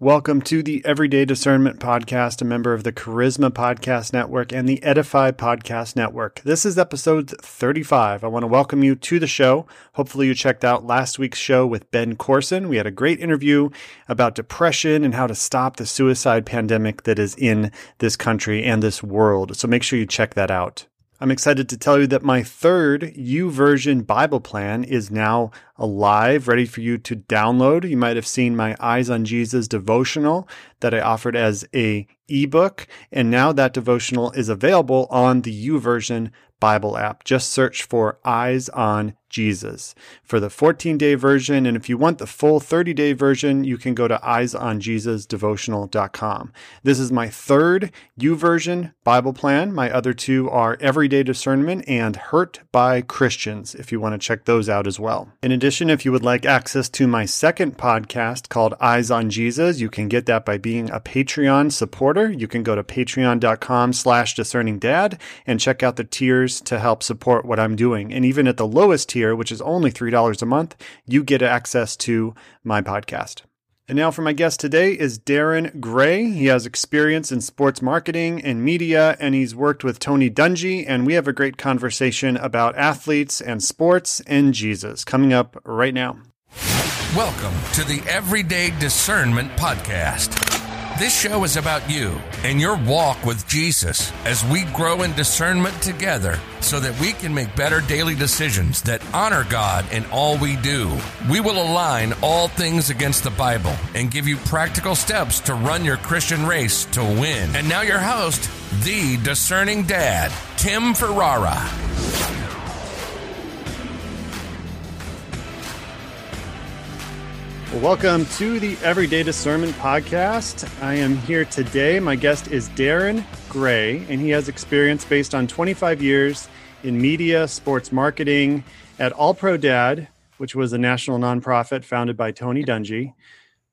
Welcome to the Everyday Discernment Podcast, a member of the Charisma Podcast Network and the Edify Podcast Network. This is episode 35. I want to welcome you to the show. Hopefully, you checked out last week's show with Ben Corson. We had a great interview about depression and how to stop the suicide pandemic that is in this country and this world. So make sure you check that out. I'm excited to tell you that my third YouVersion Bible plan is now alive, ready for you to download. You might have seen my Eyes on Jesus devotional that I offered as a ebook, and now that devotional is available on the YouVersion Bible app. Just search for Eyes on Jesus for the 14 day version. And if you want the full 30 day version, you can go to eyesonjesusdevotional.com. This is my third YouVersion Bible plan. My other two are Everyday Discernment and Hurt by Christians, if you want to check those out as well. In addition, if you would like access to my second podcast called Eyes on Jesus, you can get that by being a Patreon supporter. You can go to patreon.com slash discerning dad and check out the tiers to help support what I'm doing. And even at the lowest tier, tier, which is only $3 a month, you get access to my podcast. And now for my guest today is Darren Gray. He has experience in sports marketing and media, and he's worked with Tony Dungy. And we have a great conversation about athletes and sports and Jesus coming up right now. Welcome to the Everyday Discernment Podcast. This show is about you and your walk with Jesus as we grow in discernment together so that we can make better daily decisions that honor God in all we do. We will align all things against the Bible and give you practical steps to run your Christian race to win. And now, your host, the discerning dad, Tim Ferrara. Welcome to the Everyday Discernment Podcast. I am here today. My guest is Darren Gray, and he has experience based on 25 years in media, sports marketing at All Pro Dad, which was a national nonprofit founded by Tony Dungy.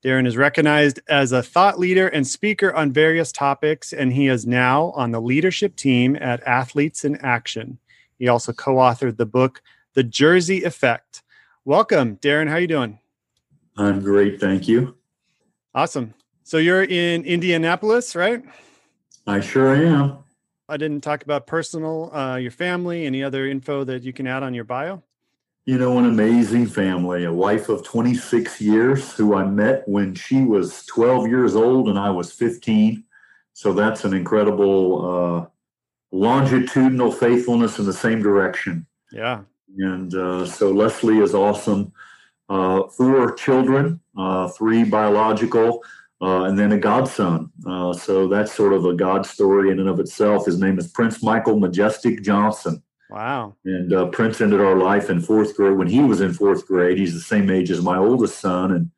Darren is recognized as a thought leader and speaker on various topics, and he is now on the leadership team at Athletes in Action. He also co-authored the book The Jersey Effect. Welcome, Darren. How are you doing? I'm great, thank you. Awesome. So you're in Indianapolis, right? I sure am. I didn't talk about personal, uh, your family, any other info that you can add on your bio? You know, an amazing family, a wife of 26 years who I met when she was 12 years old and I was 15. So that's an incredible uh, longitudinal faithfulness in the same direction. Yeah. And uh, so Leslie is awesome four children, uh, three biological, uh, and then a godson. Uh, so that's sort of a God story in and of itself. His name is Prince Michael Majestic Johnson. Wow. And uh, Prince ended our life in fourth grade. When he was in fourth grade, he's the same age as my oldest son and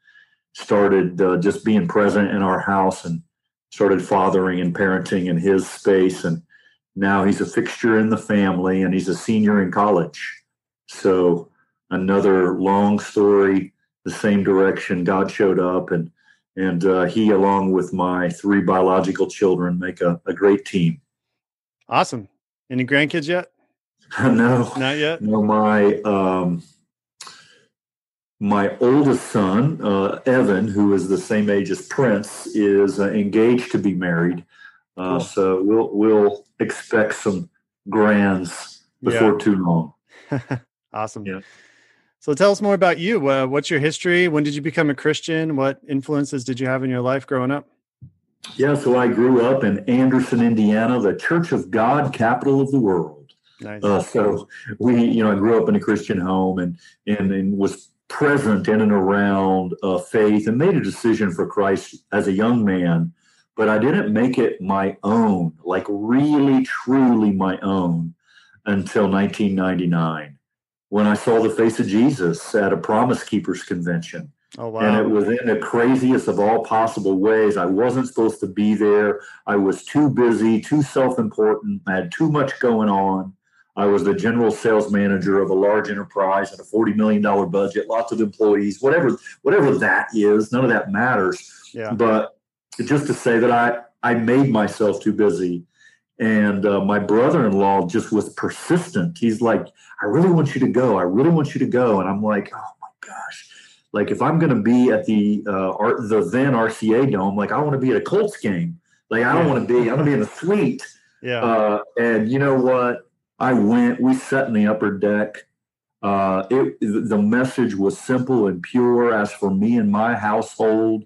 started uh, just being present in our house and started fathering and parenting in his space. And now he's a fixture in the family and he's a senior in college. So another long story, the same direction. God showed up, and and uh, he, along with my three biological children, make a, a great team. Awesome. Any grandkids yet? no, not yet. No, my um, my oldest son, uh, Evan, who is the same age as Prince, is uh, engaged to be married. Uh, cool. So we'll we'll expect some grands before yeah. too long. awesome. Yeah. So tell us more about you. Uh, what's your history? When did you become a Christian? What influences did you have in your life growing up? Yeah, so I grew up in Anderson, Indiana, the Church of God, capital of the world. Nice. Uh, so we, you know, I grew up in a Christian home and and, and was present in and around uh, faith and made a decision for Christ as a young man, but I didn't make it my own, like really, truly my own, until 1999 when I saw the face of Jesus at a Promise Keepers convention. Oh, wow. And it was in the craziest of all possible ways. I wasn't supposed to be there. I was too busy, too self important. I had too much going on. I was the general sales manager of a large enterprise and a $40 million budget, lots of employees, whatever, whatever that is, none of that matters. Yeah. But just to say that I, I made myself too busy and uh, my brother-in-law just was persistent. He's like, "I really want you to go. I really want you to go." And I'm like, "Oh my gosh, Like if I'm going to be at the uh, the then RCA Dome, like I want to be at a Colts game. Like I don't want to be. I want to be in the suite. Yeah. Uh, and you know what? I went. We sat in the upper deck. Uh, it the message was simple and pure. As for me and my household,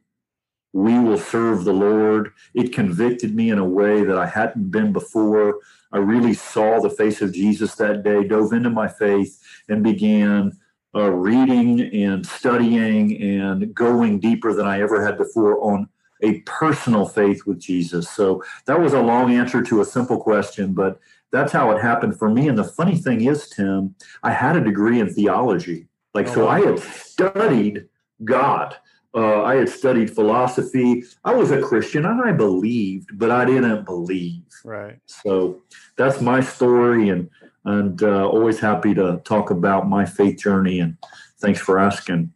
we will serve the Lord. It convicted me in a way that I hadn't been before. I really saw the face of Jesus that day, dove into my faith, and began uh, reading and studying and going deeper than I ever had before on a personal faith with Jesus. So that was a long answer to a simple question, but that's how it happened for me. And the funny thing is, Tim, I had a degree in theology. Like, oh, so I had studied God. Uh, I had studied philosophy. I was a Christian I believed, but I didn't believe. Right. So that's my story. And and uh, always happy to talk about my faith journey. And thanks for asking.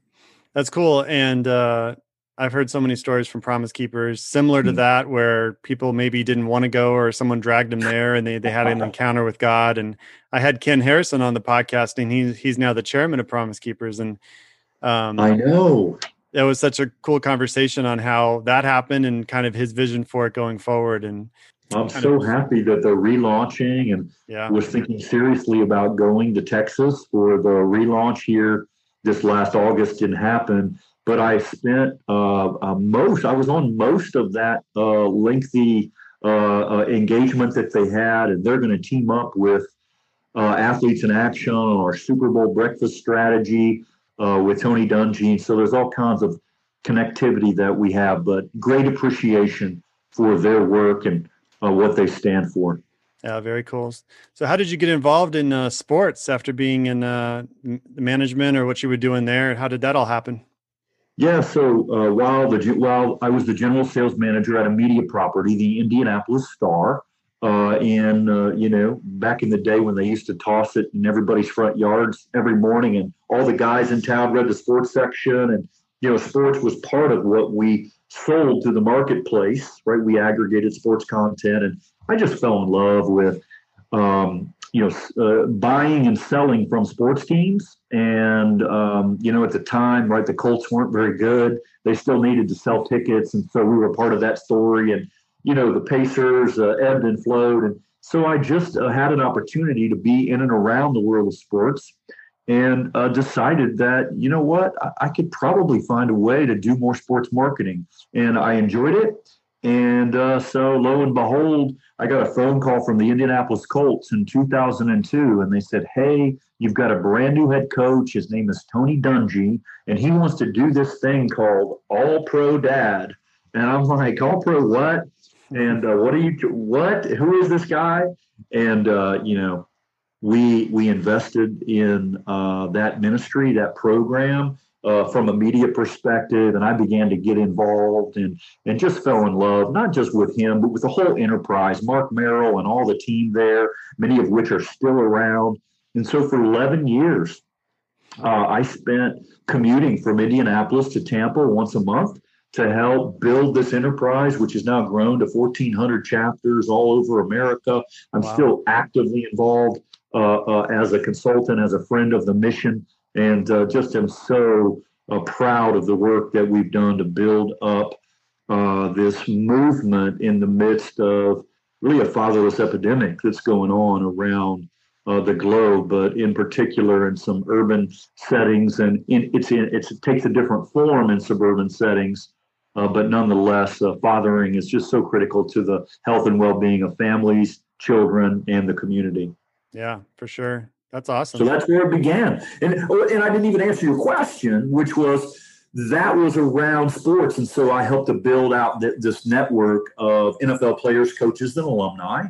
That's cool. And uh, I've heard so many stories from Promise Keepers similar to mm-hmm. that, where people maybe didn't want to go or someone dragged them there and they, they had an encounter with God. And I had Ken Harrison on the podcast, and he's he's now the chairman of Promise Keepers. And um, I know that was such a cool conversation on how that happened and kind of his vision for it going forward. And I'm so happy that they're relaunching and yeah. was thinking seriously about going to Texas for the relaunch here this last August didn't happen. But I spent uh, uh, most, I was on most of that uh, lengthy uh, uh, engagement that they had, and they're going to team up with uh, Athletes in Action on our Super Bowl breakfast strategy with Tony Dungy. So there's all kinds of connectivity that we have, but great appreciation for their work and uh, what they stand for. Yeah, very cool. So, how did you get involved in uh, sports after being in uh, management, or what you were doing there? How did that all happen? Yeah, so uh, while the while I was the general sales manager at a media property, the Indianapolis Star, uh, and uh, you know, back in the day when they used to toss it in everybody's front yards every morning, and all the guys in town read the sports section, and you know, sports was part of what we sold to the marketplace, right? We aggregated sports content, and I just fell in love with, um, you know, uh, buying and selling from sports teams. And um, you know, at the time, right, the Colts weren't very good. They still needed to sell tickets, and so we were part of that story. And you know, the Pacers uh, ebbed and flowed, and so I just uh, had an opportunity to be in and around the world of sports and uh, decided that you know what I, I, could probably find a way to do more sports marketing. And i enjoyed it. And uh, so lo and behold i got a phone call from the indianapolis colts in 2002 and they said hey you've got a brand new head coach. His name is tony dungy and he wants to do this thing called all pro dad. And i'm like all pro what and uh, what are you what who is this guy and uh, you know we we invested in uh, that ministry, that program. Uh, from a media perspective, and I began to get involved and and just fell in love, not just with him, but with the whole enterprise, Mark Merrill and all the team there, many of which are still around. And so for 11 years, uh, I spent commuting from Indianapolis to Tampa once a month to help build this enterprise, which has now grown to 1,400 chapters all over America. I'm wow. still actively involved uh, uh, as a consultant, as a friend of the mission, and uh, just am so proud of the work that we've done to build up this movement in the midst of really a fatherless epidemic that's going on around uh, the globe, but in particular in some urban settings, and in, it's in, it's, it takes a different form in suburban settings. Uh, but nonetheless, uh, fathering is just so critical to the health and well-being of families, children, and the community. Yeah, for sure. That's awesome. So that's where it began. And oh, and I didn't even answer your question, which was that was around sports. And so I helped to build out th- this network of NFL players, coaches, and alumni,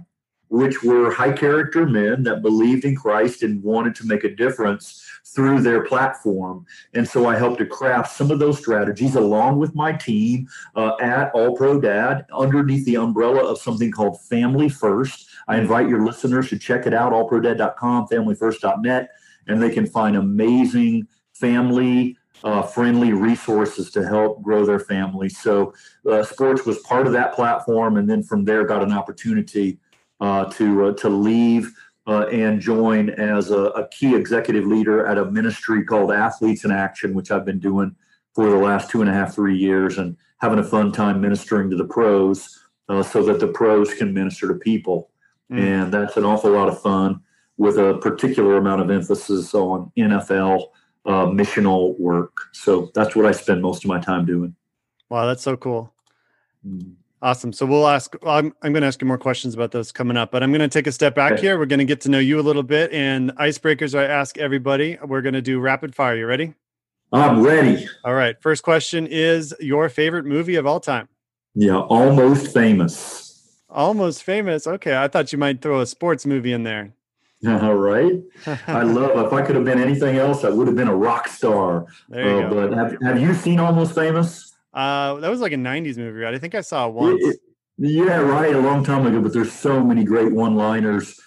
which were high character men that believed in Christ and wanted to make a difference through their platform. And so I helped to craft some of those strategies along with my team uh, at All Pro Dad underneath the umbrella of something called Family First. I invite your listeners to check it out, allprodad.com, familyfirst.net, and they can find amazing family uh, friendly resources to help grow their family. So, uh, sports was part of that platform, and then from there, got an opportunity to uh, to leave uh, and join as a, a, key executive leader at a ministry called Athletes in Action, which I've been doing for the last two and a half, three years, and having a fun time ministering to the pros uh, so that the pros can minister to people. Mm. And that's an awful lot of fun with a particular amount of emphasis on NFL uh, missional work. So that's what I spend most of my time doing. Wow, that's so cool. Awesome. So we'll ask, I'm, I'm going to ask you more questions about those coming up, but I'm going to take a step back okay. here. We're going to get to know you a little bit. And icebreakers, I ask everybody, we're going to do rapid fire. You ready? I'm ready. All right. First question is your favorite movie of all time? Yeah, Almost Famous. Almost Famous. Okay. I thought you might throw a sports movie in there. All right. I love, if I could have been anything else, I would have been a rock star. There you uh, go. But have, have you seen Almost Famous? Uh, that was like a '90s movie, right? I think I saw it once. It, it, yeah, right, a long time ago. But there's so many great one-liners.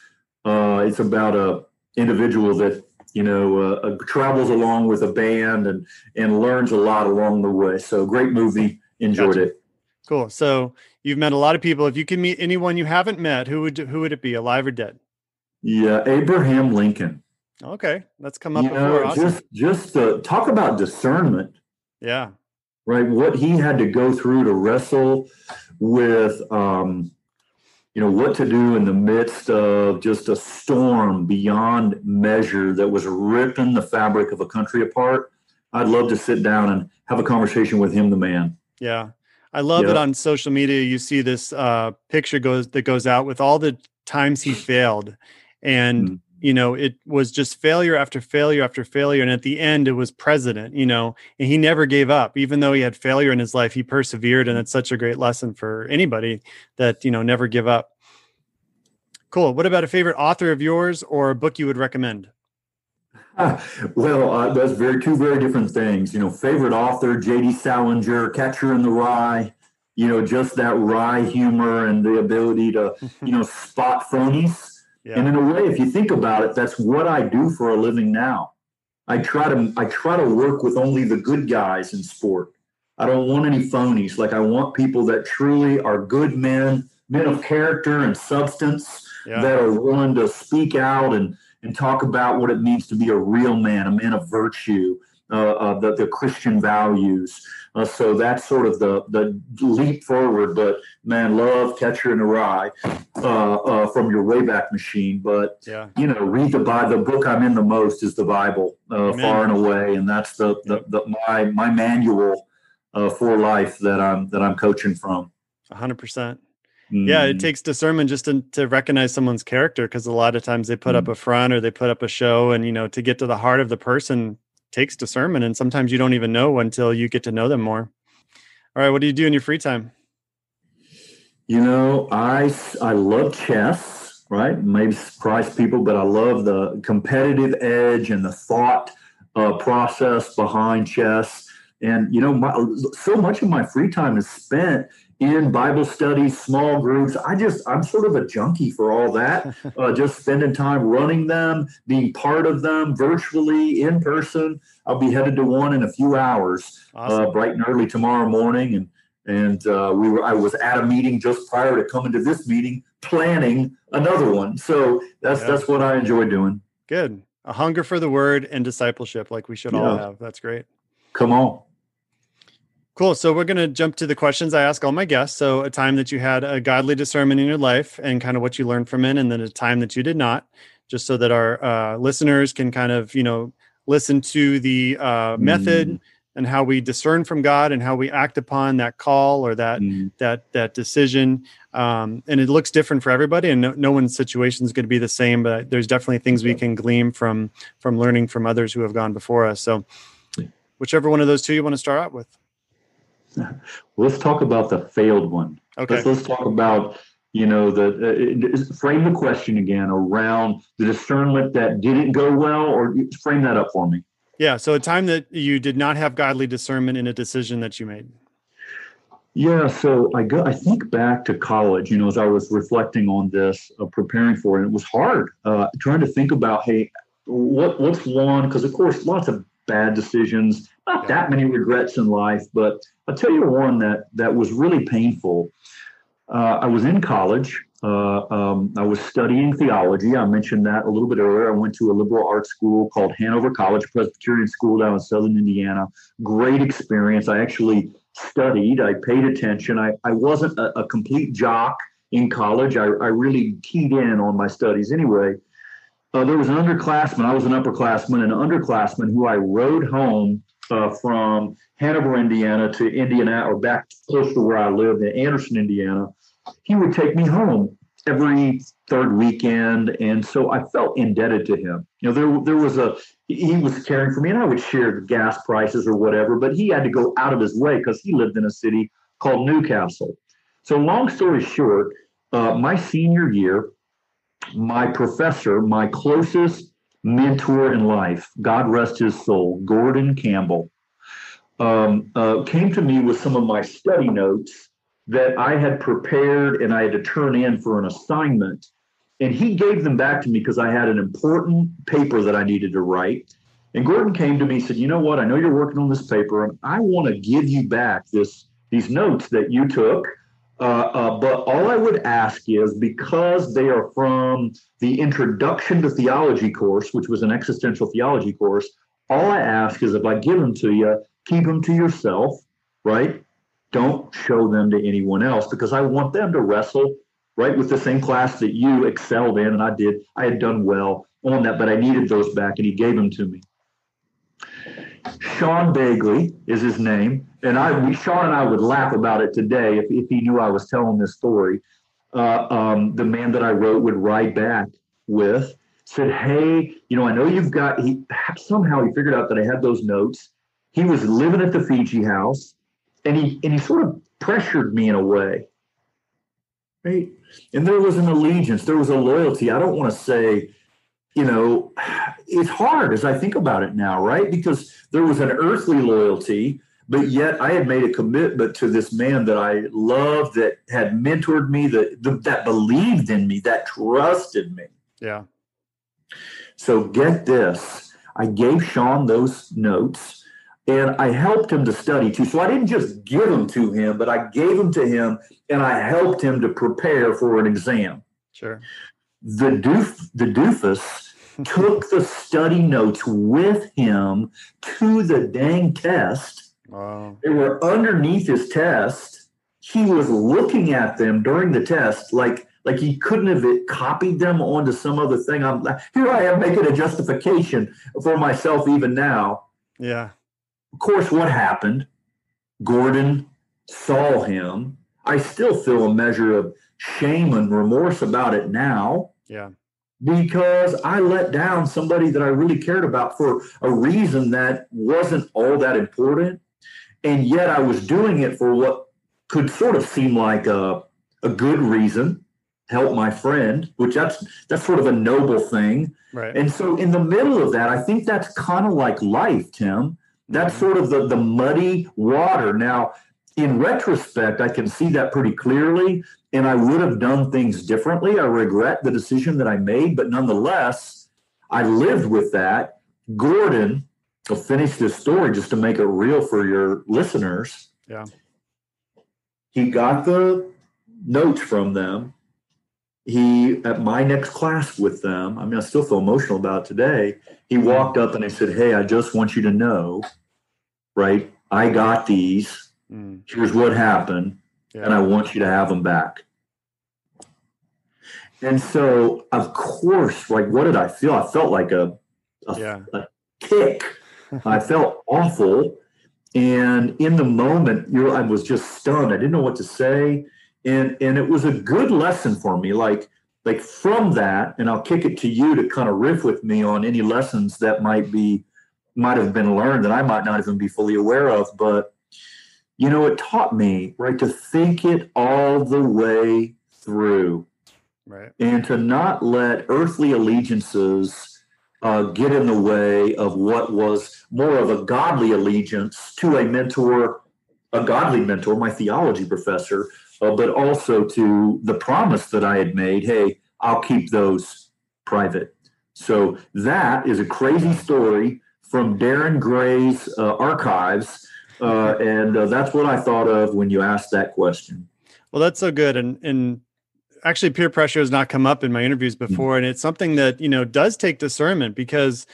Uh, it's about a individual that you know uh, uh, travels along with a band and and learns a lot along the way. So great movie. Enjoyed gotcha. it. Cool. So you've met a lot of people. If you can meet anyone you haven't met, who would who would it be, alive or dead? Yeah, Abraham Lincoln. Okay, that's come up you before. Know, awesome. Just just uh, talk about discernment. Yeah, right? What he had to go through to wrestle with, um, you know, what to do in the midst of just a storm beyond measure that was ripping the fabric of a country apart. I'd love to sit down and have a conversation with him, the man. Yeah. I love yeah. it on social media. You see this uh, picture goes that goes out with all the times he failed, and mm-hmm you know it was just failure after failure after failure and at the end it was president you know and he never gave up. Even though he had failure in his life he persevered and it's such a great lesson for anybody that you know never give up. Cool. What about a favorite author of yours or a book you would recommend? Well uh, that's very two very different things. You know favorite author jd salinger catcher in the rye you know just that wry humor and the ability to you know spot phonies yeah. And in a way, if you think about it, that's what I do for a living now. I try to I try to work with only the good guys in sport. I don't want any phonies. Like I want people that truly are good men, men of character and substance yeah. that are willing to speak out and and talk about what it means to be a real man, a man of virtue, uh, uh, the, the Christian values. Uh, so that's sort of the the leap forward. But man, love Catcher in the Rye uh, uh, from your Wayback Machine. But yeah. you know, read the Bible. The book I'm in the most is the Bible, uh, far and away, and that's the, the, the my my manual for life that I'm that I'm coaching from. hundred percent. Yeah, it mm. takes discernment just to, to recognize someone's character because a lot of times they put mm. up a front or they put up a show, and you know, to get to the heart of the person takes discernment and sometimes you don't even know until you get to know them more. All right what do you do in your free time? You know i i love chess right? Maybe surprise people but i love the competitive edge and the thought uh, process behind chess. And you know my, so much of my free time is spent in Bible studies, small groups. I just, I'm sort of a junkie for all that. Uh, just spending time running them, being part of them virtually, in person. I'll be headed to one in a few hours, uh, awesome. uh, bright and early tomorrow morning. And and uh, we were, I was at a meeting just prior to coming to this meeting, planning another one. So that's yeah. that's what I enjoy doing. Good, a hunger for the word and discipleship, like we should yeah. all have. That's great. Come on. Cool. So we're going to jump to the questions I ask all my guests. So a time that you had a godly discernment in your life and kind of what you learned from it, and then a time that you did not, just so that our uh, listeners can kind of you know listen to the uh, method mm. and how we discern from God and how we act upon that call or that mm. that that decision. Um, and it looks different for everybody, and no, no one's situation is going to be the same. But there's definitely things we can glean from from learning from others who have gone before us. So whichever one of those two you want to start out with. let's talk about the failed one. Okay. Let's, let's talk about you know the uh, frame the question again around the discernment that didn't go well, or frame that up for me. Yeah. So a time that you did not have godly discernment in a decision that you made. Yeah, so I go. I think back to college. You know, as I was reflecting on this, uh, preparing for it, it was hard. Uh, trying to think about, hey, what what's one? Because of course, lots of bad decisions, not that many regrets in life, but I'll tell you one that that was really painful. Uh, I was in college Uh, um, I was studying theology. I mentioned that a little bit earlier. I went to a liberal arts school called Hanover College Presbyterian School down in southern Indiana. Great experience. I actually studied, I paid attention. I, I wasn't a, a complete jock in college. I, I really keyed in on my studies anyway. Uh, there was an underclassman, I was an upperclassman, an underclassman who I rode home uh, from Hanover, Indiana to Indiana or back close to where I lived in Anderson, Indiana he would take me home every third weekend. And so i felt indebted to him. You know there, there was a he was caring for me and i would share the gas prices or whatever but he had to go out of his way because he lived in a city called New Castle. So long story short uh, my senior year my professor my closest mentor in life god rest his soul gordon campbell um, uh, came to me with some of my study notes that I had prepared and I had to turn in for an assignment. And he gave them back to me because I had an important paper that I needed to write. And Gordon came to me and said, "You know what? I know you're working on this paper, and I want to give you back this these notes that you took. Uh, uh, but all I would ask is because they are from the Introduction to Theology course, which was an existential theology course. All I ask is if I give them to you, keep them to yourself, right? don't show them to anyone else because I want them to wrestle right with the same class that you excelled in and I did. I had done well on that, but I needed those back and he gave them to me. Sean Bagley is his name. And I, we, Sean and I would laugh about it today if, if he knew I was telling this story. Uh, um, the man that I wrote would write back with said, Hey, you know, I know you've got, he somehow he figured out that I had those notes. He was living at the Fiji house and he and he sort of pressured me in a way right and there was an allegiance there was a loyalty i don't want to say you know it's hard as i think about it now right because there was an earthly loyalty but yet i had made a commitment to this man that i loved that had mentored me that that believed in me that trusted me yeah so get this i gave sean those notes and I helped him to study too. So I didn't just give them to him, but I gave them to him and I helped him to prepare for an exam. Sure. The doof, the doofus took the study notes with him to the dang test. Wow. They were underneath his test. He was looking at them during the test like like he couldn't have copied them onto some other thing. I'm here I am making a justification for myself even now. Yeah of course, what happened? Gordon saw him. I still feel a measure of shame and remorse about it now. Yeah. Because I let down somebody that I really cared about for a reason that wasn't all that important. And yet I was doing it for what could sort of seem like a, a good reason, help my friend, which that's that's sort of a noble thing. Right. And so in the middle of that, I think that's kind of like life, Tim. That's mm-hmm. sort of the, the muddy water. Now, in retrospect, I can see that pretty clearly, and I would have done things differently. I regret the decision that I made, but nonetheless, I lived with that. Gordon, I'll finish this story just to make it real for your listeners. Yeah. He got the notes from them. He, at my next class with them, I mean, I still feel emotional about today. He walked up and he said, Hey, I just want you to know right? I got these. Mm. Here's what happened. Yeah. And I want you to have them back. And so, of course, like, what did I feel? I felt like a, a, yeah. a kick. I felt awful. And in the moment, you know, I was just stunned. I didn't know what to say. And, and it was a good lesson for me. Like, like from that, and I'll kick it to you to kind of riff with me on any lessons that might be might have been learned that I might not even be fully aware of. But, you know, it taught me, right, to think it all the way through. Right. And to not let earthly allegiances uh, get in the way of what was more of a godly allegiance to a mentor, a godly mentor, my theology professor, uh, but also to the promise that I had made hey, I'll keep those private. So that is a crazy story from Darren Gray's uh, archives. Uh, and uh, that's what I thought of when you asked that question. Well, that's so good. And, and actually peer pressure has not come up in my interviews mm. before, and it's something that you know does take discernment because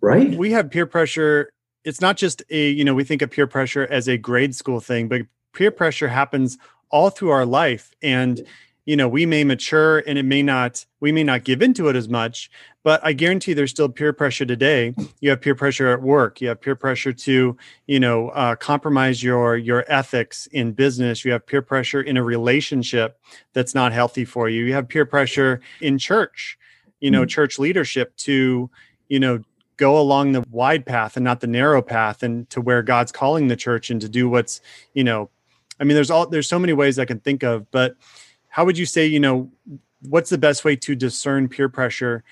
right we have peer pressure. It's not just a you know we think of peer pressure as a grade school thing, but peer pressure happens all through our life and you know we may mature and it may not we may not give into it as much but i guarantee there's still peer pressure today. You have peer pressure at work. You have peer pressure to you know uh, compromise your your ethics in business. You have peer pressure in a relationship that's not healthy for you. You have peer pressure in church you know mm-hmm. church leadership to you know go along the wide path and not the narrow path and to where god's calling the church and to do what's you know i mean there's all there's so many ways i can think of but how would you say you know what's the best way to discern peer pressure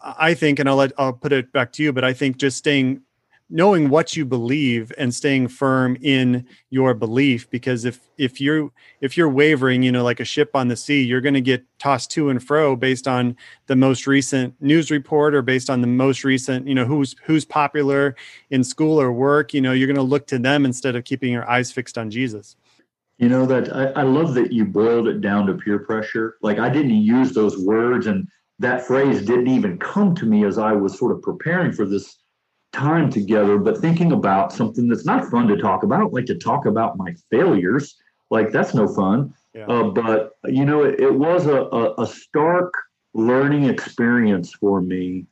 i think and i'll let i'll put it back to you but i think just staying knowing what you believe and staying firm in your belief because if if you're if you're wavering you know like a ship on the sea you're going to get tossed to and fro based on the most recent news report or based on the most recent you know who's who's popular in school or work you know you're going to look to them instead of keeping your eyes fixed on jesus you know that I, I love that you boiled it down to peer pressure. Like I didn't use those words, and that phrase didn't even come to me as I was sort of preparing for this time together. But thinking about something that's not fun to talk about, like to talk about my failures, like that's no fun. Yeah. Uh, but you know, it, it was a, a, a, stark learning experience for me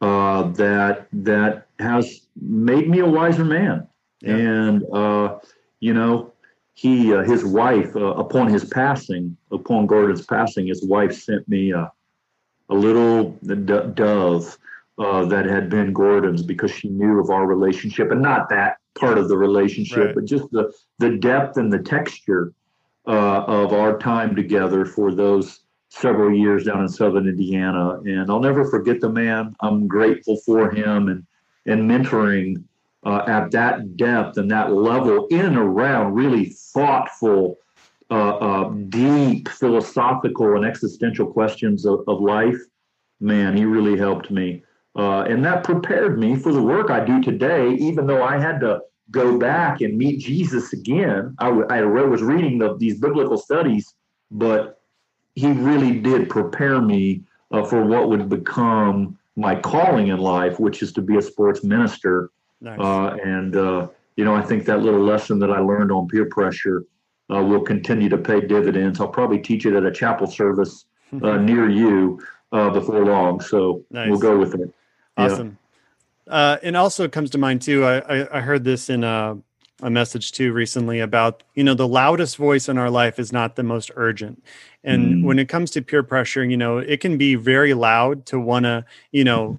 uh, that that has made me a wiser man. Yeah. And uh, you know, he uh, his wife uh, upon his passing upon Gordon's passing his wife sent me a, a little dove uh, that had been Gordon's because she knew of our relationship and not that part of the relationship right. but just the the depth and the texture uh, of our time together for those several years down in southern Indiana and I'll never forget the man I'm grateful for him and and mentoring uh, at that depth and that level in and around really thoughtful, deep philosophical and existential questions of, of, life, man, he really helped me. Uh, and that prepared me for the work I do today, even though I had to go back and meet Jesus again. I, w- I was reading the, these biblical studies, but he really did prepare me uh, for what would become my calling in life, which is to be a sports minister Nice. Uh, and, uh, you know, I think that little lesson that I learned on peer pressure uh, will continue to pay dividends. I'll probably teach it at a chapel service uh, near you uh, before long. So nice. we'll go with it. Awesome. Yeah. Uh, and also comes to mind too. I, I, I heard this in a, a, message too recently about you know the loudest voice in our life is not the most urgent, and mm. when it comes to peer pressure, you know it can be very loud to want to you know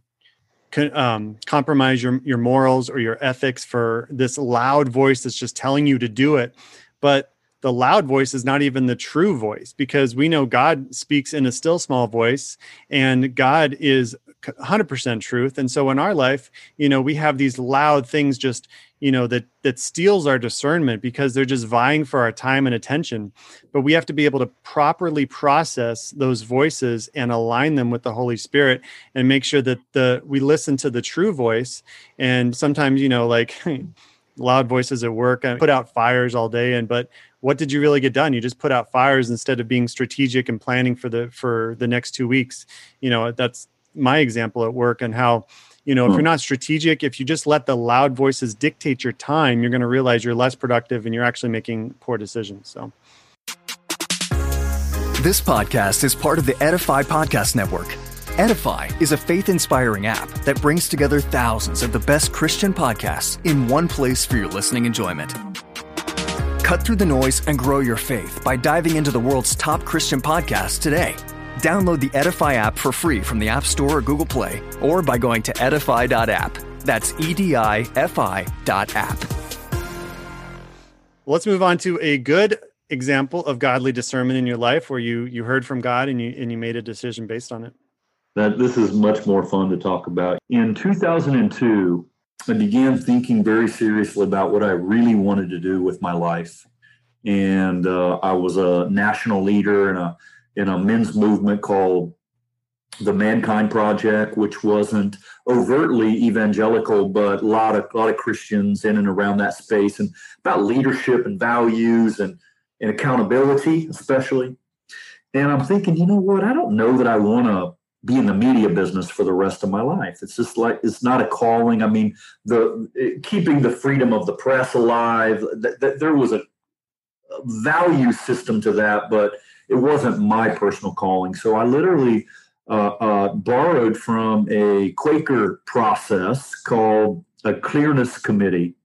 um, compromise your your morals or your ethics for this loud voice that's just telling you to do it but the loud voice is not even the true voice because we know God speaks in a still small voice and God is 100% truth. And so in our life you know we have these loud things just you know that that steals our discernment because they're just vying for our time and attention. But we have to be able to properly process those voices and align them with the holy spirit and make sure that the we listen to the true voice. And sometimes you know like loud voices at work I put out fires all day and but what did you really get done? You just put out fires instead of being strategic and planning for the for the next 2 weeks. You know that's my example at work and how you know if hmm. you're not strategic if you just let the loud voices dictate your time you're going to realize you're less productive and you're actually making poor decisions so. This podcast is part of the edify podcast network. Edify is a faith-inspiring app that brings together thousands of the best christian podcasts in one place for your listening enjoyment cut through the noise and grow your faith by diving into the world's top christian podcasts today Download the Edify app for free from the App Store or Google Play, or by going to edify.app. That's E D I F I dot app. Let's move on to a good example of godly discernment in your life where you you heard from God and you and you made a decision based on it. That this is much more fun to talk about. In 2002, I began thinking very seriously about what I really wanted to do with my life. And uh, I was a national leader and a in a men's movement called the Mankind Project, which wasn't overtly evangelical, but a lot of a lot of Christians in and around that space, and about leadership and values and and accountability, especially. And I'm thinking, you know what? I don't know that I want to be in the media business for the rest of my life. It's just like it's not a calling. I mean, the keeping the freedom of the press alive. Th- th- there was a value system to that, but it wasn't my personal calling. So I literally uh, uh, borrowed from a Quaker process called a clearness committee.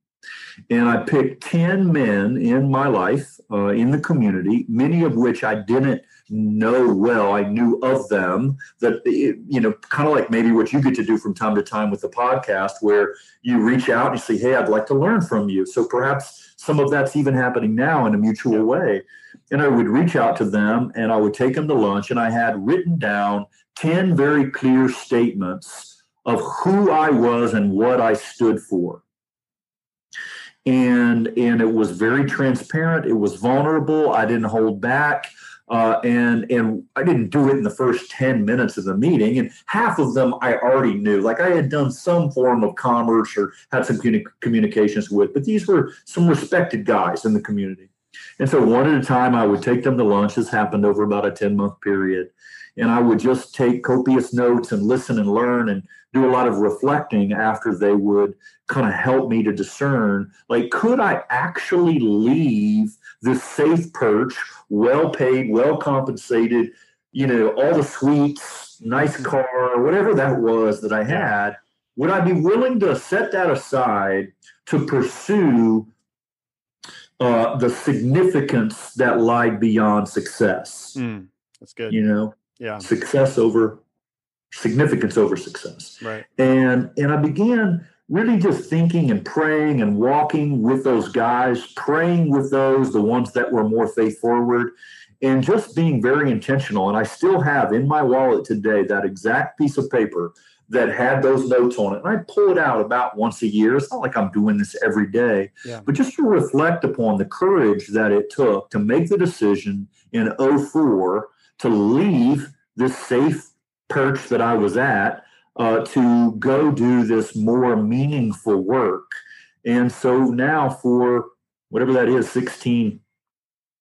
And I picked 10 men in my life, uh, in the community, many of which I didn't know well. I knew of them that, you know, kind of like maybe what you get to do from time to time with the podcast, where you reach out and you say, Hey, I'd like to learn from you. So perhaps some of that's even happening now in a mutual way. And I would reach out to them and I would take them to lunch, and I had written down 10 very clear statements of who I was and what I stood for. And, and it was very transparent. It was vulnerable. I didn't hold back. Uh, and and I didn't do it in the first 10 minutes of the meeting. And half of them I already knew. Like I had done some form of commerce or had some communications with, but these were some respected guys in the community. And so one at a time, I would take them to lunch. This happened over about a 10 month period and I would just take copious notes and listen and learn and do a lot of reflecting after they would kind of help me to discern like could I actually leave this safe perch, well paid, well compensated, you know, all the sweets, nice mm-hmm. car, whatever that was that I had, would I be willing to set that aside to pursue uh, the significance that lied beyond success? Mm, that's good. You know, yeah. success over significance over success. Right. And and i began really just thinking and praying and walking with those guys praying with those the ones that were more faith forward and just being very intentional. And i still have in my wallet today that exact piece of paper that had those notes on it. And i pull it out about once a year. It's not like i'm doing this every day. Yeah. but just to reflect upon the courage that it took to make the decision in 04 to leave this safe perch that I was at uh, to go do this more meaningful work. And so now, for whatever that is, 16,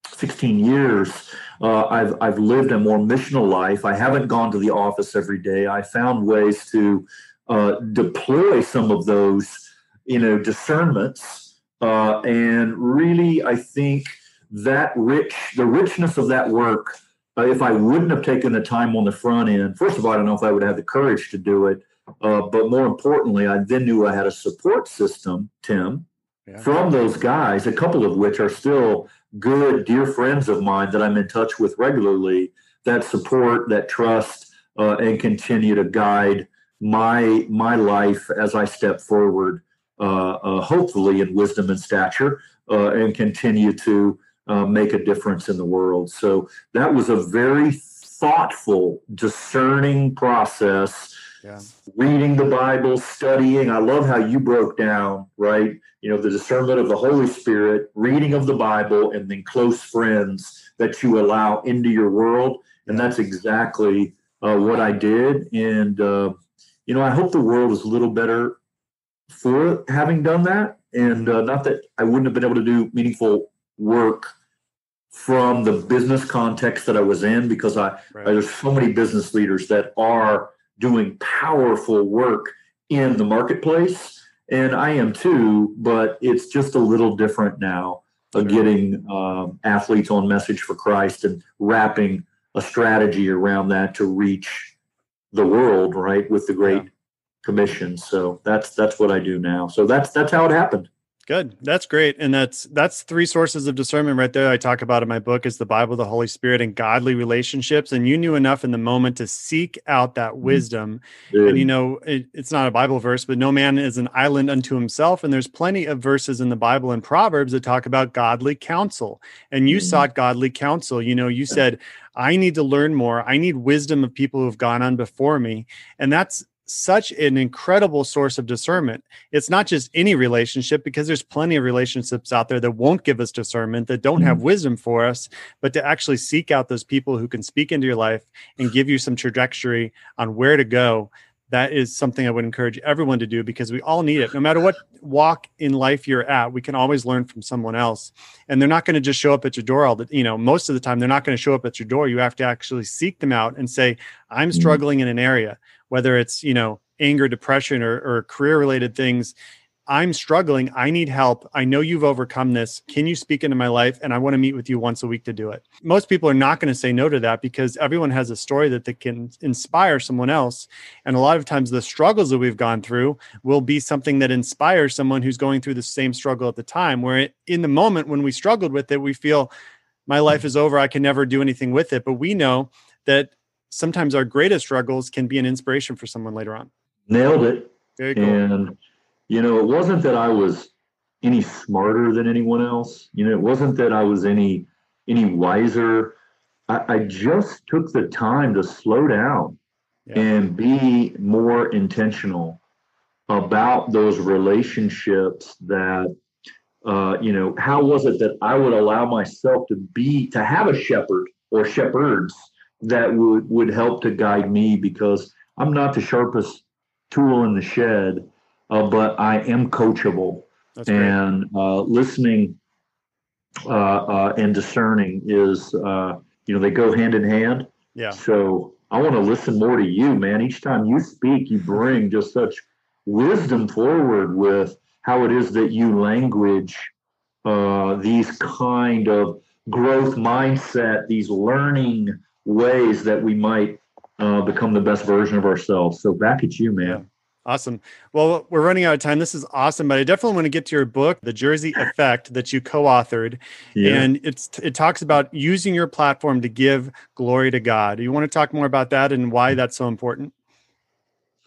16 years, uh, I've, I've lived a more missional life. I haven't gone to the office every day. I found ways to uh, deploy some of those, you know, discernments. Uh, and really, I think that rich, the richness of that work if I wouldn't have taken the time on the front end, first of all, I don't know if I would have the courage to do it. Uh, but more importantly, I then knew I had a support system, Tim, yeah. from those guys, a couple of which are still good, dear friends of mine that I'm in touch with regularly, that support, that trust, uh, and continue to guide my my life as I step forward, uh, uh, hopefully in wisdom and stature, uh, and continue to uh, make a difference in the world. So that was a very thoughtful, discerning process. Yeah. Reading the Bible, studying. I love how you broke down, right? You know, the discernment of the Holy Spirit, reading of the Bible, and then close friends that you allow into your world. And that's exactly uh, what I did. And, uh, you know, I hope the world is a little better for having done that. And uh, not that I wouldn't have been able to do meaningful work from the business context that I was in because I, right. there's so many business leaders that are doing powerful work in the marketplace and I am too but it's just a little different now of getting um, athletes on message for Christ and wrapping a strategy around that to reach the world right with the great yeah. commission so that's that's what I do now so that's that's how it happened Good. That's great. And that's that's three sources of discernment right there. I talk about in my book is the Bible, the Holy Spirit, and godly relationships. And you knew enough in the moment to seek out that mm-hmm. wisdom. Mm-hmm. And you know, it, it's not a Bible verse, but no man is an island unto himself. And there's plenty of verses in the Bible and Proverbs that talk about godly counsel. And you mm-hmm. sought godly counsel. You know, you said, I need to learn more. I need wisdom of people who have gone on before me. And that's such an incredible source of discernment. It's not just any relationship because there's plenty of relationships out there that won't give us discernment, that don't have mm-hmm. wisdom for us, but to actually seek out those people who can speak into your life and give you some trajectory on where to go. that is something I would encourage everyone to do because we all need it. No matter what walk in life you're at, we can always learn from someone else. And they're not going to just show up at your door all the, you know, most of the time they're not going to show up at your door. You have to actually seek them out and say, I'm mm-hmm. struggling in an area, whether it's, you know, anger, depression, or, or career related things I'm struggling. I need help. I know you've overcome this. Can you speak into my life? And I want to meet with you once a week to do it. Most people are not going to say no to that because everyone has a story that they can inspire someone else. And a lot of times, the struggles that we've gone through will be something that inspires someone who's going through the same struggle at the time. Where in the moment when we struggled with it, we feel my life is over. I can never do anything with it. But we know that sometimes our greatest struggles can be an inspiration for someone later on. Nailed it. Very cool. And you know, it wasn't that I was any smarter than anyone else. You know, it wasn't that I was any any wiser. I, I just took the time to slow down yeah. and be more intentional about those relationships that uh, you know how was it that i would allow myself to be to have a shepherd or shepherds that would would help to guide me because i'm not the sharpest tool in the shed uh, but I am coachable. That's and uh, listening uh, uh, and discerning is, uh, you know, they go hand in hand. Yeah. So I want to listen more to you, man. Each time you speak, you bring just such wisdom forward with how it is that you language uh, these kind of growth mindset, these learning ways that we might uh, become the best version of ourselves. So back at you, man. Awesome. Well, we're running out of time. This is awesome, but I definitely want to get to your book, The Jersey Effect, that you co-authored, yeah. and it's it talks about using your platform to give glory to God. Do you want to talk more about that and why that's so important?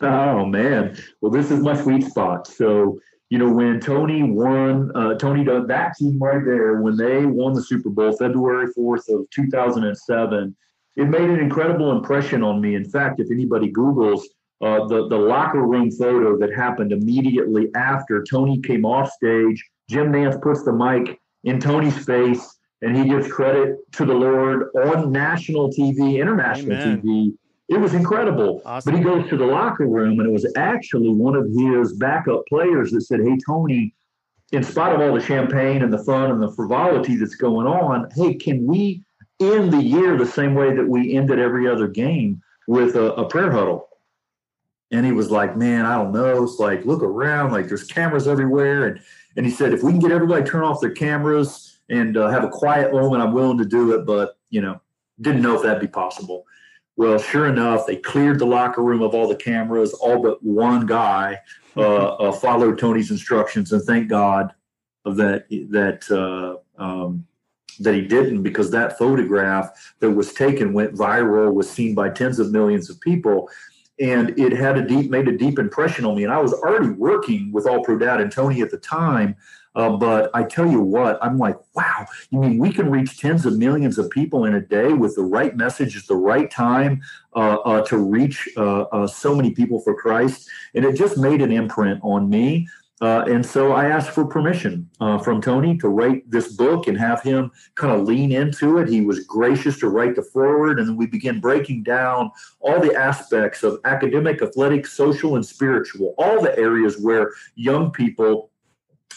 Oh man, well, this is my sweet spot. So you know when Tony won, uh, Tony that team right there when they won the Super Bowl, February fourth of two thousand and seven. It made an incredible impression on me. In fact, if anybody Google's uh, the, the locker room photo that happened immediately after Tony came off stage. Jim Nantz puts the mic in Tony's face and he gives credit to the Lord on national TV, international Amen. TV. It was incredible. Awesome. But he goes to the locker room and it was actually one of his backup players that said, Hey, Tony, in spite of all the champagne and the fun and the frivolity that's going on, hey, can we end the year the same way that we ended every other game with a, a prayer huddle? and he was like, "Man, I don't know. It's like look around, like there's cameras everywhere." And and he said, "If we can get everybody turn off their cameras and uh, have a quiet moment, I'm willing to do it." But you know, didn't know if that'd be possible. Well, sure enough, they cleared the locker room of all the cameras. All but one guy uh, uh, followed Tony's instructions, and thank God of that that uh, um, that he didn't, because that photograph that was taken went viral, was seen by tens of millions of people and it had a deep made a deep impression on me. And i was already working with all pro dad and tony at the time uh, but i tell you what i'm like wow you mean we can reach tens of millions of people in a day with the right message at the right time uh, uh, to reach uh, uh, so many people for christ? And it just made an imprint on me uh, and so I asked for permission uh, from Tony to write this book and have him kind of lean into it. He was gracious to write the forward, and we began breaking down all the aspects of academic, athletic, social, and spiritual, all the areas where young people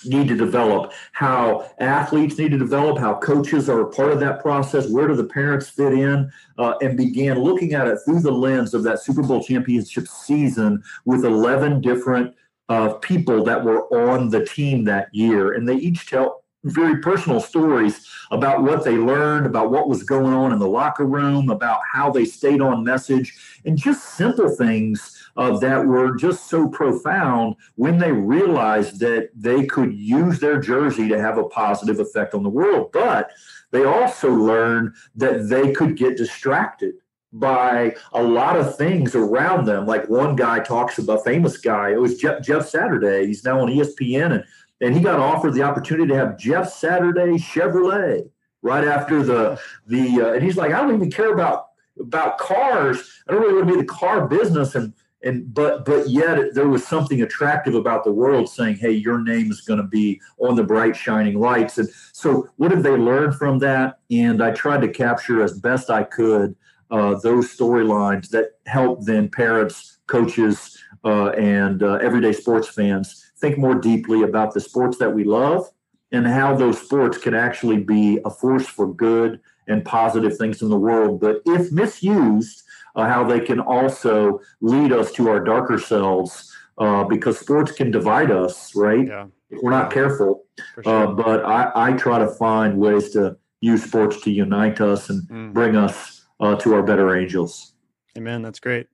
need to develop, how athletes need to develop, how coaches are a part of that process, where do the parents fit in, uh, and began looking at it through the lens of that Super Bowl championship season with 11 different of people that were on the team that year. And they each tell very personal stories about what they learned, about what was going on in the locker room, about how they stayed on message, and just simple things uh, that were just so profound when they realized that they could use their jersey to have a positive effect on the world. But they also learned that they could get distracted by a lot of things around them. Like one guy talks about, famous guy, it was Jeff, Jeff Saturday. He's now on ESPN, and, and he got offered the opportunity to have Jeff Saturday Chevrolet right after the the uh, and he's like, I don't even care about about cars. I don't really want to be the car business. And and but but yet there was something attractive about the world saying hey your name is going to be on the bright shining lights and so what did they learn from that and i tried to capture as best i could uh, those storylines that help then parents coaches uh, and uh, everyday sports fans think more deeply about the sports that we love and how those sports can actually be a force for good and positive things in the world but if misused uh, how they can also lead us to our darker selves uh, because sports can divide us, right? Yeah. If we're not careful. Uh, sure. But I, I, try to find ways to use sports to unite us and mm. bring us uh, to our better angels. Amen. That's great.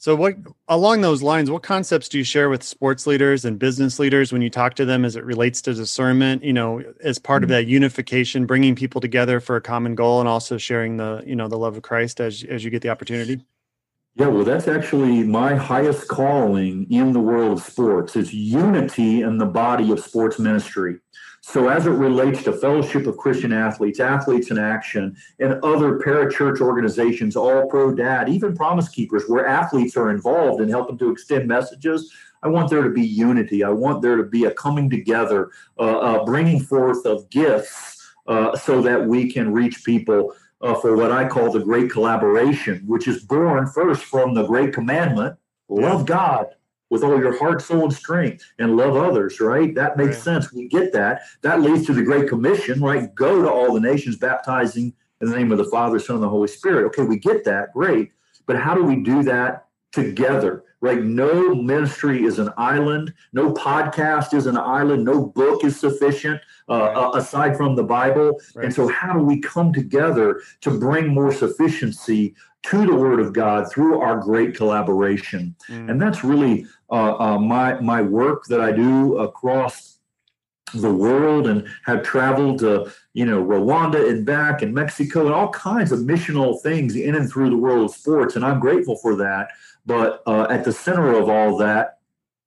So, what along those lines, what concepts do you share with sports leaders and business leaders when you talk to them as it relates to discernment? You know, as part of mm-hmm. that unification, bringing people together for a common goal, and also sharing the you know the love of Christ as as you get the opportunity. Yeah, well, that's actually my highest calling in the world of sports. It's unity in the body of sports ministry. So, as it relates to Fellowship of Christian Athletes, Athletes in Action, and other parachurch organizations, All Pro Dad, even Promise Keepers, where athletes are involved in helping to extend messages, I want there to be unity. I want there to be a coming together, uh, uh, bringing forth of gifts uh, so that we can reach people uh, for what I call the great collaboration, which is born first from the great commandment love God with all your heart, soul, and strength and love others, right? That makes right. sense. We get that. That leads to the Great Commission, right? Go to all the nations, baptizing in the name of the Father, Son, and the Holy Spirit. Okay, we get that. Great. But how do we do that together? Right? No ministry is an island. No podcast is an island. No book is sufficient uh, right. uh, aside from the Bible. Right. And so, how do we come together to bring more sufficiency to the Word of God through our great collaboration? Mm. And that's really my my work that I do across the world and have traveled to you know Rwanda and back and Mexico and all kinds of missional things in and through the world of sports and I'm grateful for that. But uh, at the center of all that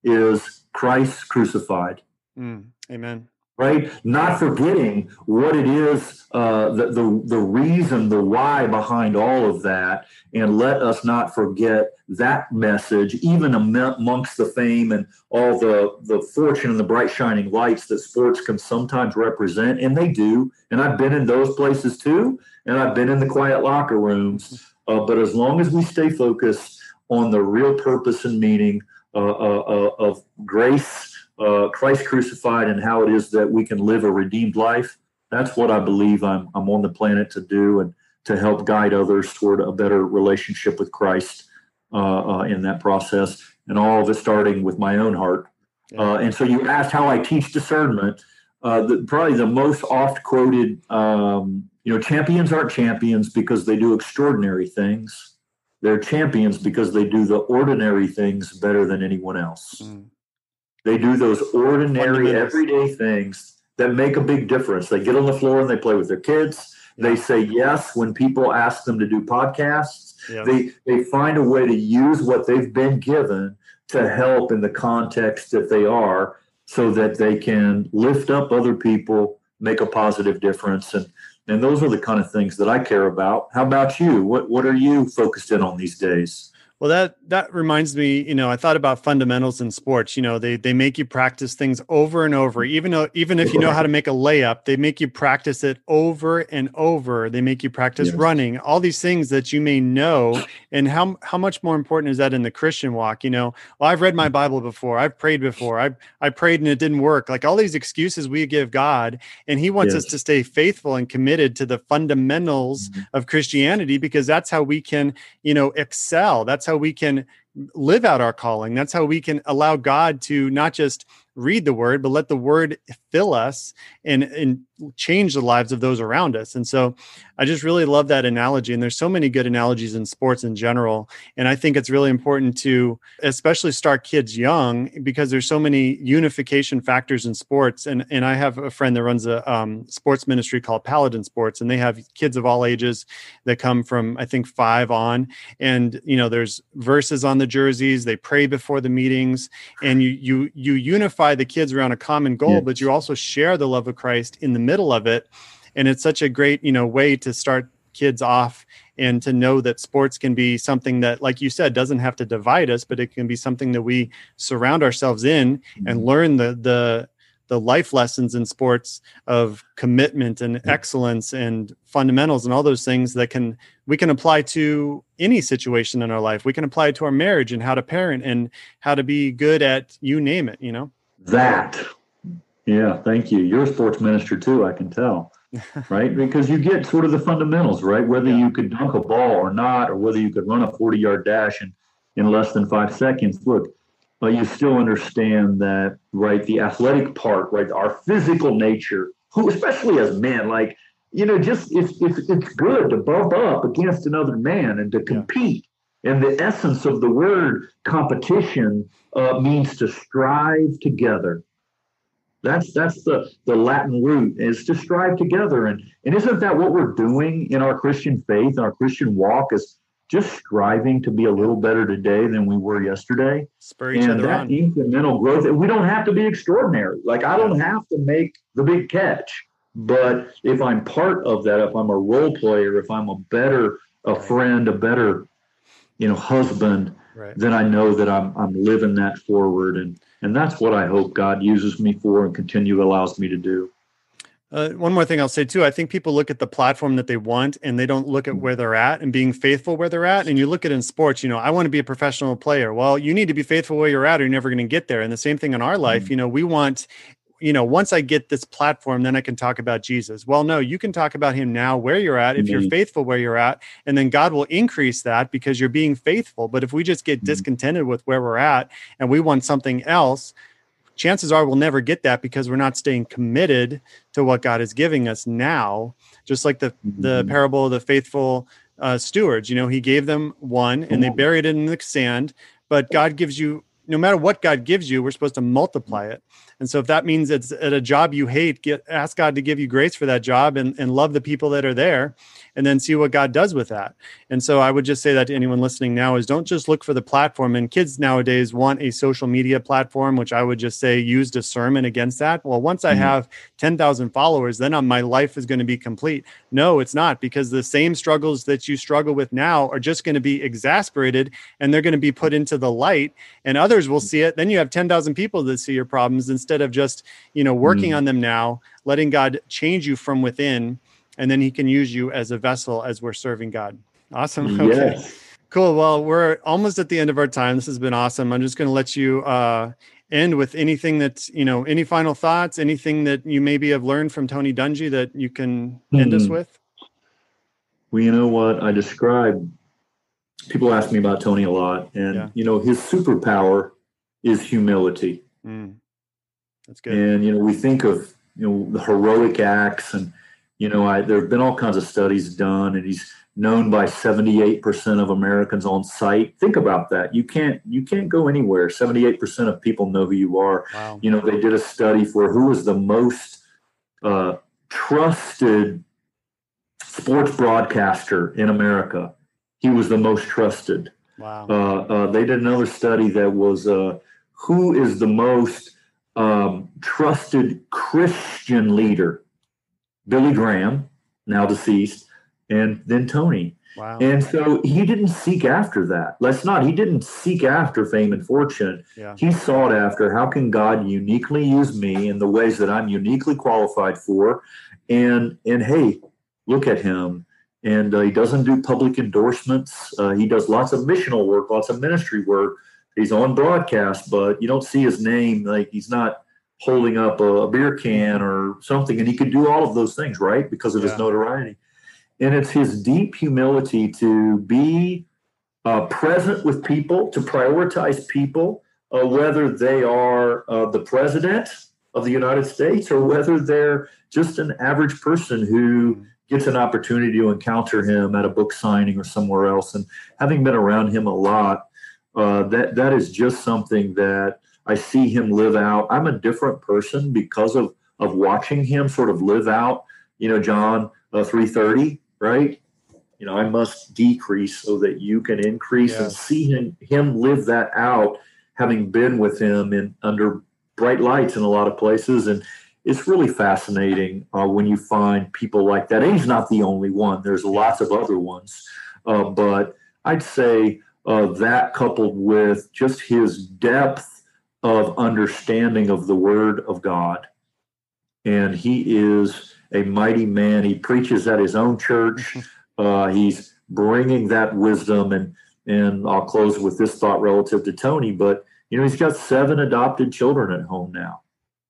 is Christ crucified. Mm, amen right? Not forgetting what it is, uh, the, the, the reason, the why behind all of that. And let us not forget that message, even amongst the fame and all the, the fortune and the bright shining lights that sports can sometimes represent. And they do. And I've been in those places too. And I've been in the quiet locker rooms. Uh, but as long as we stay focused on the real purpose and meaning uh, uh, uh of grace uh, Christ crucified and how it is that we can live a redeemed life. That's what I believe I'm, I'm on the planet to do and to help guide others toward a better relationship with Christ uh, uh, in that process. And all of it starting with my own heart. Uh, and so you asked how I teach discernment. Uh, the, probably the most oft quoted, um, you know, champions aren't champions because they do extraordinary things. They're champions because they do the ordinary things better than anyone else. Mm. They do those ordinary, everyday things that make a big difference. They get on the floor and they play with their kids. They say yes when people ask them to do podcasts. Yeah. They they find a way to use what they've been given to help in the context that they are so that they can lift up other people, make a positive difference and and those are the kind of things that I care about. How about you? What what are you focused in on these days? Well, that that reminds me, you know, I thought about fundamentals in sports. You know, they they make you practice things over and over. Even though even if you know how to make a layup, they make you practice it over and over. They make you practice yes. running. All these things that you may know. And how how much more important is that in the Christian walk? You know, well, I've read my Bible before. I've prayed before. I I prayed and it didn't work. Like all these excuses we give God, and He wants yes. us to stay faithful and committed to the fundamentals mm-hmm. of Christianity because that's how we can, you know, excel. That's how how we can live out our calling. That's how we can allow God to not just read the word, but let the word fill us and, and change the lives of those around us. And so I just really love that analogy. And there's so many good analogies in sports in general. And I think it's really important to especially start kids young because there's so many unification factors in sports. And, and I have a friend that runs a um, sports ministry called Paladin Sports, and they have kids of all ages that come from, I think, five on. And, you know, there's verses on the jerseys, they pray before the meetings, and you, you, you unify the kids around a common goal, yes. but you also share the love of Christ in the middle of it and it's such a great you know way to start kids off and to know that sports can be something that like you said doesn't have to divide us but it can be something that we surround ourselves in and mm-hmm. learn the the the life lessons in sports of commitment and excellence and fundamentals and all those things that can we can apply to any situation in our life. We can apply it to our marriage and how to parent and how to be good at you name it you know? That. Yeah thank you. You're a sports minister too i can tell right? Because you get sort of the fundamentals right? Whether yeah. you could dunk a ball or not or whether you could run a 40 yard dash in, in less than five seconds. Look but you still understand that, right? The athletic part, right? Our physical nature, who, especially as men, like, you know, just it's, it's, it's good to bump up against another man and to compete. And the essence of the word competition uh, means to strive together. That's that's the the Latin root is to strive together. And and isn't that what we're doing in our Christian faith, in our Christian walk? Is just striving to be a little better today than we were yesterday. Spur each and other that on. incremental growth. And we don't have to be extraordinary. Like I don't have to make the big catch. But if I'm part of that, if I'm a role player, if I'm a better a friend, a better, you know, husband, right. then I know that I'm I'm living that forward. And and that's what I hope God uses me for and continue allows me to do. Uh, one more thing I'll say too. I think people look at the platform that they want and they don't look at where they're at and being faithful where they're at. And you look at in sports, you know, I want to be a professional player. Well, you need to be faithful where you're at or you're never going to get there. And the same thing in our life, mm-hmm. you know, we want, you know, once I get this platform, then I can talk about Jesus. Well, no, you can talk about him now where you're at if you're faithful where you're at. And then God will increase that because you're being faithful. But if we just get mm-hmm. discontented with where we're at and we want something else, chances are we'll never get that because we're not staying committed to what God is giving us now. Just like the mm-hmm. the parable of the faithful uh, stewards, you know, He gave them one and they buried it in the sand. But God gives you, no matter what God gives you, we're supposed to multiply it. And so if that means it's at a job you hate, get ask God to give you grace for that job and, and love the people that are there and then see what God does with that. And so I would just say that to anyone listening now is don't just look for the platform. And kids nowadays want a social media platform, which I would just say use discernment against that. Well, once I mm-hmm. have 10,000 followers, then my life is going to be complete. No, it's not because the same struggles that you struggle with now are just going to be exasperated and they're going to be put into the light and others will see it. Then you have 10,000 people that see your problems instead of just, you know, working mm-hmm. on them now, letting God change you from within and then he can use you as a vessel as we're serving God. Awesome. Okay. Yes. Cool. Well, we're almost at the end of our time. This has been awesome. I'm just going to let you uh, end with anything that's, you know, any final thoughts, anything that you maybe have learned from Tony Dungy that you can end us hmm. with? Well, you know what? I describe, people ask me about Tony a lot, and, yeah. you know, his superpower is humility. Mm. That's good. And, you know, we think of, you know, the heroic acts and, you know, I, there have been all kinds of studies done, and he's known by 78% of Americans on site. Think about that. You can't you can't go anywhere. 78% of people know who you are. Wow. You know, they did a study for who was the most uh, trusted sports broadcaster in America. He was the most trusted. Wow. Uh, uh, they did another study that was uh, who is the most um, trusted Christian leader Billy Graham, now deceased, and then Tony. Wow. And so he didn't seek after that. Let's not, he didn't seek after fame and fortune. Yeah. He sought after how can God uniquely use me in the ways that I'm uniquely qualified for. And and hey, look at him. And uh, he doesn't do public endorsements. Uh, he does lots of missional work, lots of ministry work. He's on broadcast, but you don't see his name. Like he's not holding up a, beer can or something. And he could do all of those things, right? Because of yeah. his notoriety. And it's his deep humility to be uh, present with people, to prioritize people, uh, whether they are uh, the president of the United States or whether they're just an average person who gets an opportunity to encounter him at a book signing or somewhere else. And having been around him a lot, uh, that that is just something that I see him live out. I'm a different person because of of watching him sort of live out. You know, John uh, three thirty, right? You know, I must decrease so that you can increase, yeah. and see him him live that out, having been with him in under bright lights in a lot of places, and it's really fascinating uh, when you find people like that. And he's not the only one. There's lots of other ones, uh, but I'd say uh, that coupled with just his depth of understanding of the Word of God, and he is a mighty man. He preaches at his own church. Uh, he's bringing that wisdom and and I'll close with this thought relative to Tony, but you know, he's got seven adopted children at home now.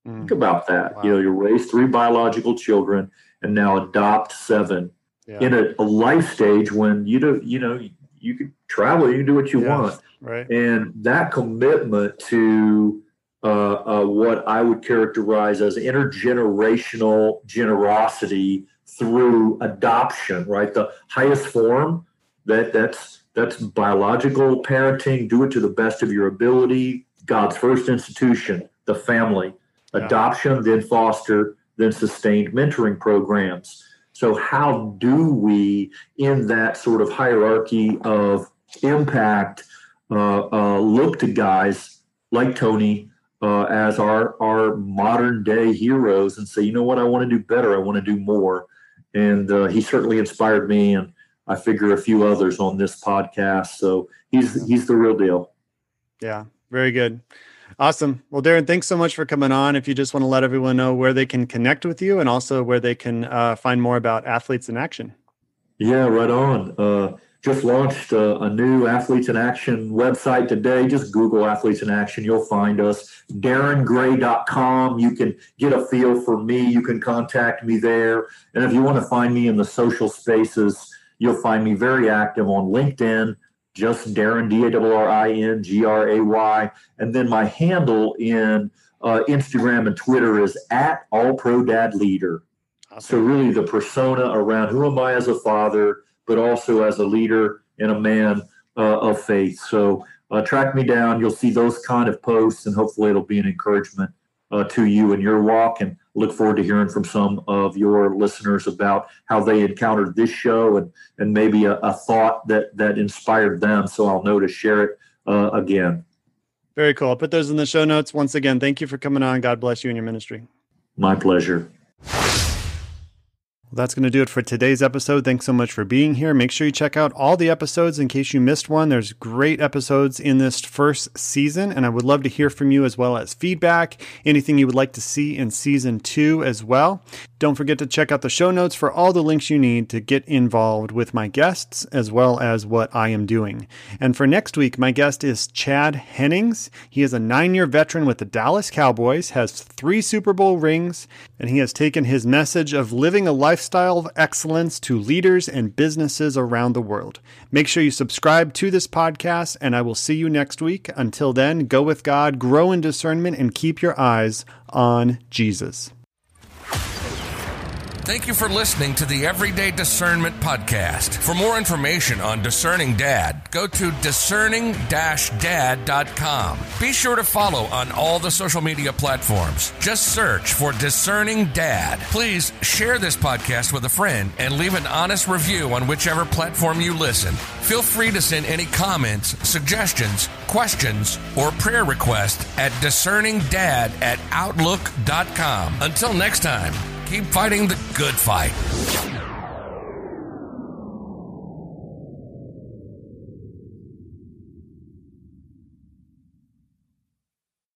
Mm. Think about that. Wow. You know, you raise three biological children and now adopt seven yeah. in a, a, life stage when you do, you know, you can travel, you can do what you yeah, want. Right. And that commitment to uh, uh, what I would characterize as intergenerational generosity through adoption, right? The highest form that that's that's biological parenting. Do it to the best of your ability. God's first institution, the family. Yeah. Adoption, then foster, then sustained mentoring programs. So, how do we, in that sort of hierarchy of impact, uh, uh, look to guys like Tony uh, as our our modern day heroes and say, you know what, I want to do better. I want to do more. And uh, he certainly inspired me, and I figure a few others on this podcast. So he's he's the real deal. Yeah, very good. Awesome. Well, Darin, thanks so much for coming on. If you just want to let everyone know where they can connect with you and also where they can uh, find more about Athletes in Action. Yeah, right on. Uh, just launched a, a, new Athletes in Action website today. Just Google Athletes in Action. You'll find us. DarinGray.com. You can get a feel for me. You can contact me there. And if you want to find me in the social spaces, You'll find me very active on LinkedIn, just Darin, D A R I N G R A Y. And then my handle in uh, Instagram and Twitter is at All Pro Dad Leader. Awesome. So, really, the persona around who am I as a father, but also as a leader and a man uh, of faith. So, uh, track me down. You'll see those kind of posts, and hopefully, it'll be an encouragement uh, to you in your walk. And look forward to hearing from some of your listeners about how they encountered this show and and maybe a, a thought that that inspired them. So I'll know to share it uh, again. Very cool. I'll put those in the show notes. Once again, thank you for coming on. God bless you and your ministry. My pleasure. Well, that's going to do it for today's episode. Thanks so much for being here. Make sure you check out all the episodes in case you missed one. There's great episodes in this first season, and I would love to hear from you as well as feedback, anything you would like to see in season two as well. Don't forget to check out the show notes for all the links you need to get involved with my guests as well as what I am doing. And for next week, my guest is Chad Hennings. He is a nine year veteran with the Dallas Cowboys, has three Super Bowl rings, and he has taken his message of living a lifestyle of excellence to leaders and businesses around the world. Make sure you subscribe to this podcast, and I will see you next week. Until then, go with God, grow in discernment, and keep your eyes on Jesus. Thank you for listening to the Everyday Discernment Podcast. For more information on Discerning Dad, go to discerning dad.com. Be sure to follow on all the social media platforms. Just search for Discerning Dad. Please share this podcast with a friend and leave an honest review on whichever platform you listen. Feel free to send any comments, suggestions, questions, or prayer requests at discerningdad at outlook.com. Until next time keep fighting the good fight.